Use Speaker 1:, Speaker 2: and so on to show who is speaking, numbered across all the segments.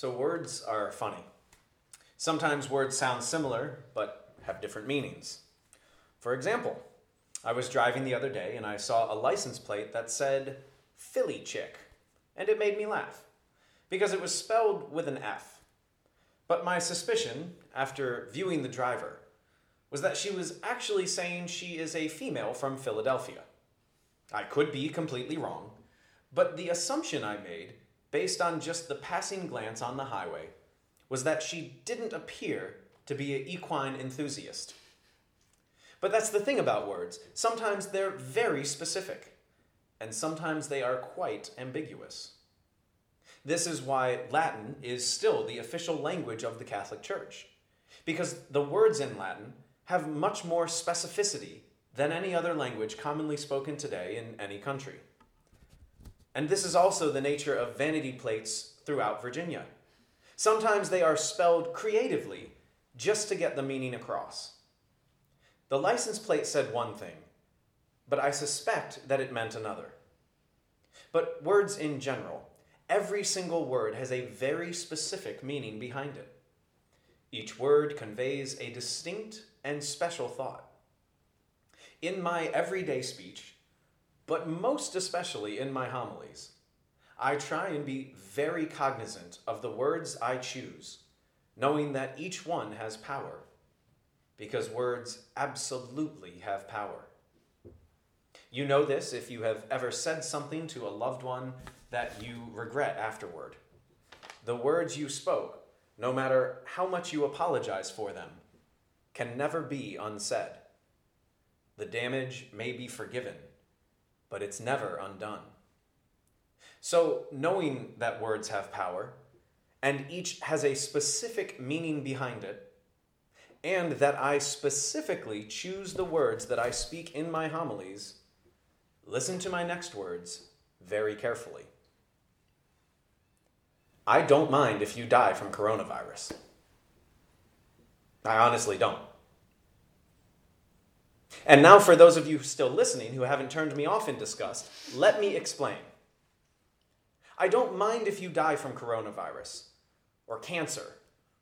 Speaker 1: So, words are funny. Sometimes words sound similar, but have different meanings. For example, I was driving the other day and I saw a license plate that said Filly Chick, and it made me laugh because it was spelled with an F. But my suspicion, after viewing the driver, was that she was actually saying she is a female from Philadelphia. I could be completely wrong, but the assumption I made, based on just the passing glance on the highway, was that she didn't appear to be an equine enthusiast. But that's the thing about words. Sometimes they're very specific, and sometimes they are quite ambiguous. This is why Latin is still the official language of the Catholic Church, because the words in Latin have much more specificity than any other language commonly spoken today in any country. And this is also the nature of vanity plates throughout Virginia. Sometimes they are spelled creatively just to get the meaning across. The license plate said one thing, but I suspect that it meant another. But words in general, every single word has a very specific meaning behind it. Each word conveys a distinct and special thought. In my everyday speech, but most especially in my homilies, I try and be very cognizant of the words I choose, knowing that each one has power, because words absolutely have power. You know this if you have ever said something to a loved one that you regret afterward. The words you spoke, no matter how much you apologize for them, can never be unsaid. The damage may be forgiven but it's never undone. So, knowing that words have power, and each has a specific meaning behind it, and that I specifically choose the words that I speak in my homilies, listen to my next words very carefully. I don't mind if you die from coronavirus. I honestly don't. And now, for those of you still listening who haven't turned me off in disgust, let me explain. I don't mind if you die from coronavirus, or cancer,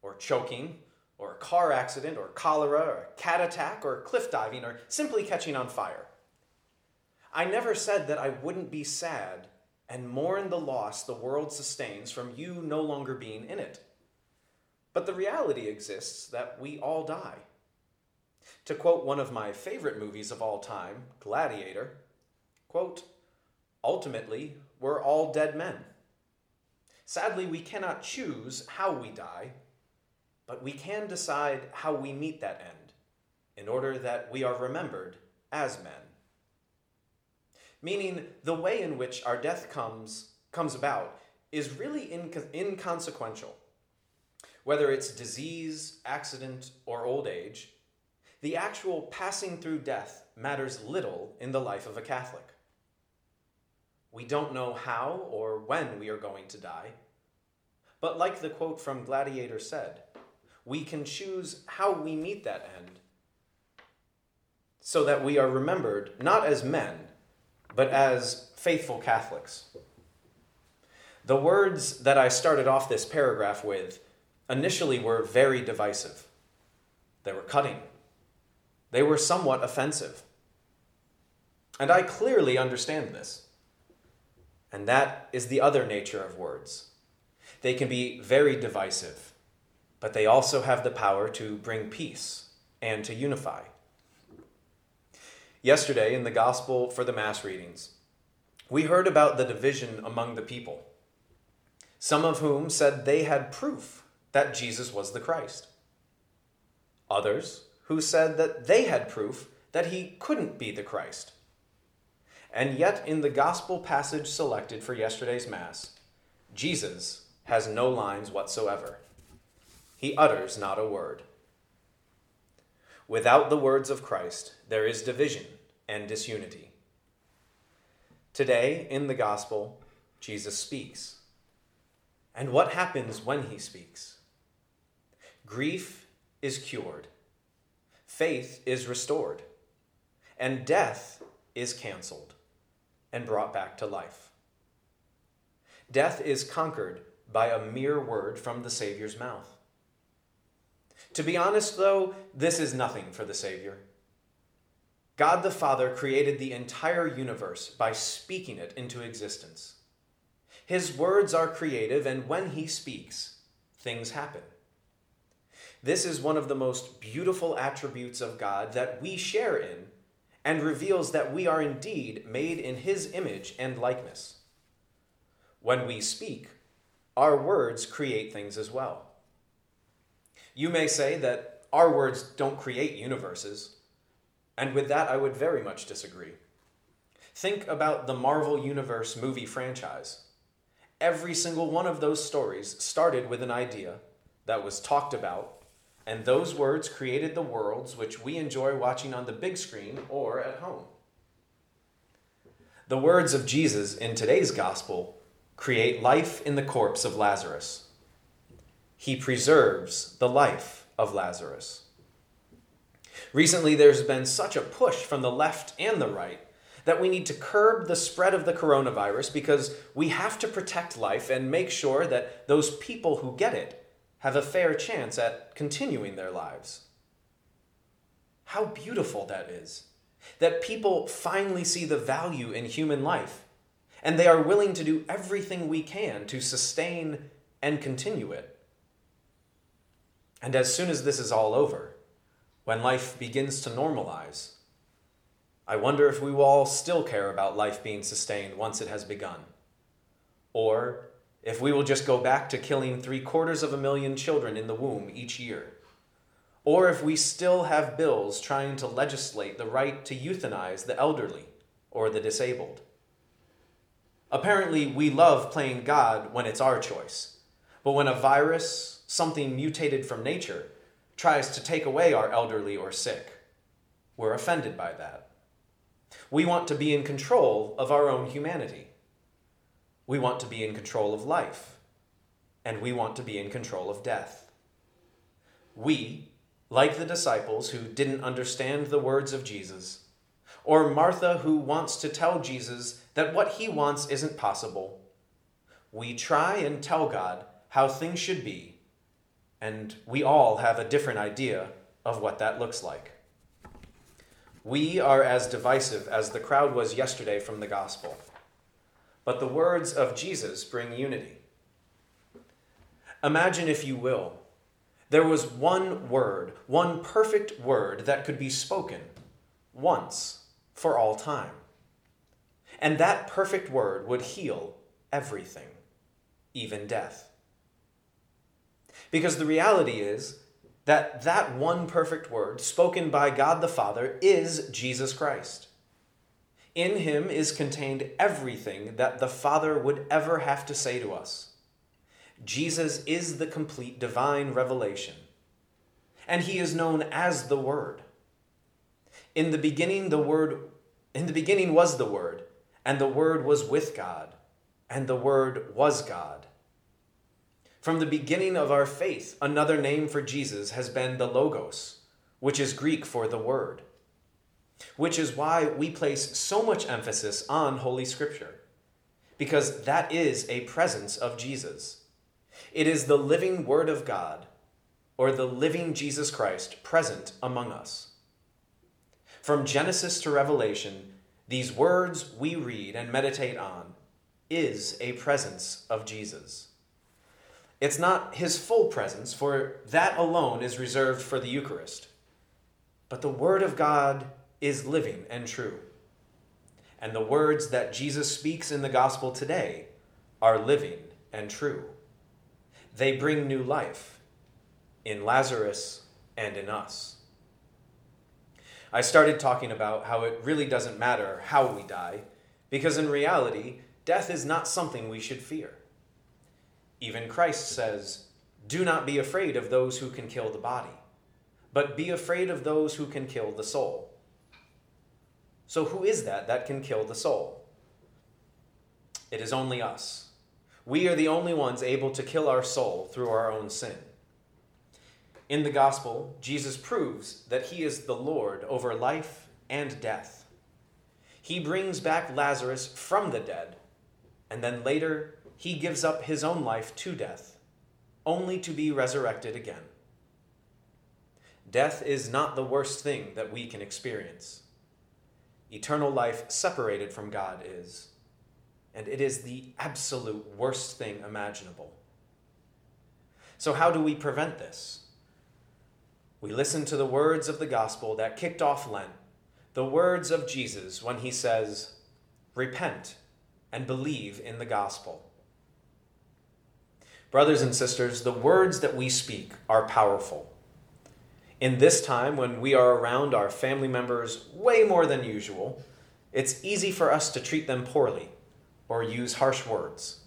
Speaker 1: or choking, or a car accident, or cholera, or a cat attack, or cliff diving, or simply catching on fire. I never said that I wouldn't be sad and mourn the loss the world sustains from you no longer being in it. But the reality exists that we all die. To quote one of my favorite movies of all time, Gladiator, quote, Ultimately, we're all dead men. Sadly, we cannot choose how we die, but we can decide how we meet that end in order that we are remembered as men. Meaning, the way in which our death comes, comes about is really inco- inconsequential. Whether it's disease, accident, or old age, the actual passing through death matters little in the life of a Catholic. We don't know how or when we are going to die, but like the quote from Gladiator said, we can choose how we meet that end so that we are remembered not as men, but as faithful Catholics. The words that I started off this paragraph with initially were very divisive. They were cutting, they were somewhat offensive. And I clearly understand this. And that is the other nature of words. They can be very divisive, but they also have the power to bring peace and to unify. Yesterday, in the Gospel for the Mass readings, we heard about the division among the people, some of whom said they had proof that Jesus was the Christ. Others who said that they had proof that he couldn't be the Christ. And yet, in the gospel passage selected for yesterday's Mass, Jesus has no lines whatsoever. He utters not a word. Without the words of Christ, there is division and disunity. Today, in the gospel, Jesus speaks. And what happens when he speaks? Grief is cured faith is restored, and death is canceled and brought back to life. Death is conquered by a mere word from the Savior's mouth. To be honest, though, this is nothing for the Savior. God the Father created the entire universe by speaking it into existence. His words are creative, and when He speaks, things happen. This is one of the most beautiful attributes of God that we share in and reveals that we are indeed made in His image and likeness. When we speak, our words create things as well. You may say that our words don't create universes, and with that I would very much disagree. Think about the Marvel Universe movie franchise. Every single one of those stories started with an idea that was talked about, and those words created the worlds which we enjoy watching on the big screen or at home. The words of Jesus in today's gospel create life in the corpse of Lazarus. He preserves the life of Lazarus. Recently, there's been such a push from the left and the right that we need to curb the spread of the coronavirus because we have to protect life and make sure that those people who get it have a fair chance at continuing their lives. How beautiful that is! That people finally see the value in human life and they are willing to do everything we can to sustain and continue it. And as soon as this is all over, when life begins to normalize, I wonder if we will all still care about life being sustained once it has begun. Or if we will just go back to killing three quarters of a million children in the womb each year. Or if we still have bills trying to legislate the right to euthanize the elderly or the disabled. Apparently, we love playing God when it's our choice. But when a virus, something mutated from nature, tries to take away our elderly or sick, we're offended by that. We want to be in control of our own humanity. We want to be in control of life. And we want to be in control of death. We, like the disciples who didn't understand the words of Jesus, or Martha who wants to tell Jesus that what he wants isn't possible. We try and tell God how things should be, and we all have a different idea of what that looks like. We are as divisive as the crowd was yesterday from the gospel, but the words of Jesus bring unity. Imagine, if you will, there was one word, one perfect word that could be spoken once for all time. And that perfect word would heal everything, even death. Because the reality is that that one perfect word, spoken by God the Father, is Jesus Christ. In him is contained everything that the Father would ever have to say to us. Jesus is the complete divine revelation, and he is known as the Word. In the beginning, the Word, in the beginning was the Word, and the Word was with God, and the Word was God. From the beginning of our faith, another name for Jesus has been the Logos, which is Greek for the Word, which is why we place so much emphasis on Holy Scripture, because that is a presence of Jesus. It is the living Word of God, or the living Jesus Christ present among us. From Genesis to Revelation, these words we read and meditate on is a presence of Jesus. It's not his full presence, for that alone is reserved for the Eucharist. But the Word of God is living and true. And the words that Jesus speaks in the gospel today are living and true. They bring new life in Lazarus and in us. I started talking about how it really doesn't matter how we die, because in reality, death is not something we should fear. Even Christ says, Do not be afraid of those who can kill the body, but be afraid of those who can kill the soul. So, who is that that can kill the soul? It is only us. We are the only ones able to kill our soul through our own sin. In the gospel, Jesus proves that he is the Lord over life and death. He brings back Lazarus from the dead, and then later he gives up his own life to death, only to be resurrected again. Death is not the worst thing that we can experience. Eternal life separated from God is, and it is the absolute worst thing imaginable. So, how do we prevent this? We listen to the words of the gospel that kicked off Lent, the words of Jesus when he says, Repent and believe in the gospel. Brothers and sisters, the words that we speak are powerful. In this time, when we are around our family members way more than usual, it's easy for us to treat them poorly or use harsh words.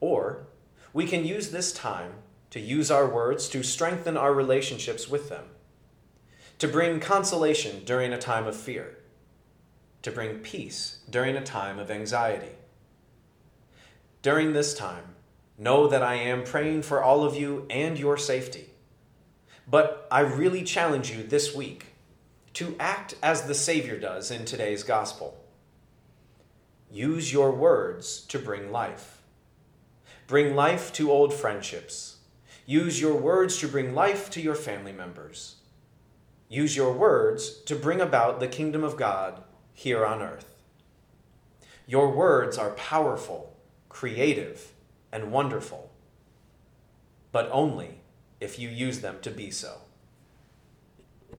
Speaker 1: Or we can use this time to use our words to strengthen our relationships with them, to bring consolation during a time of fear, to bring peace during a time of anxiety. During this time, Know that I am praying for all of you and your safety. But I really challenge you this week to act as the Savior does in today's gospel. Use your words to bring life. Bring life to old friendships. Use your words to bring life to your family members. Use your words to bring about the kingdom of God here on earth. Your words are powerful, creative, and wonderful, but only if you use them to be so.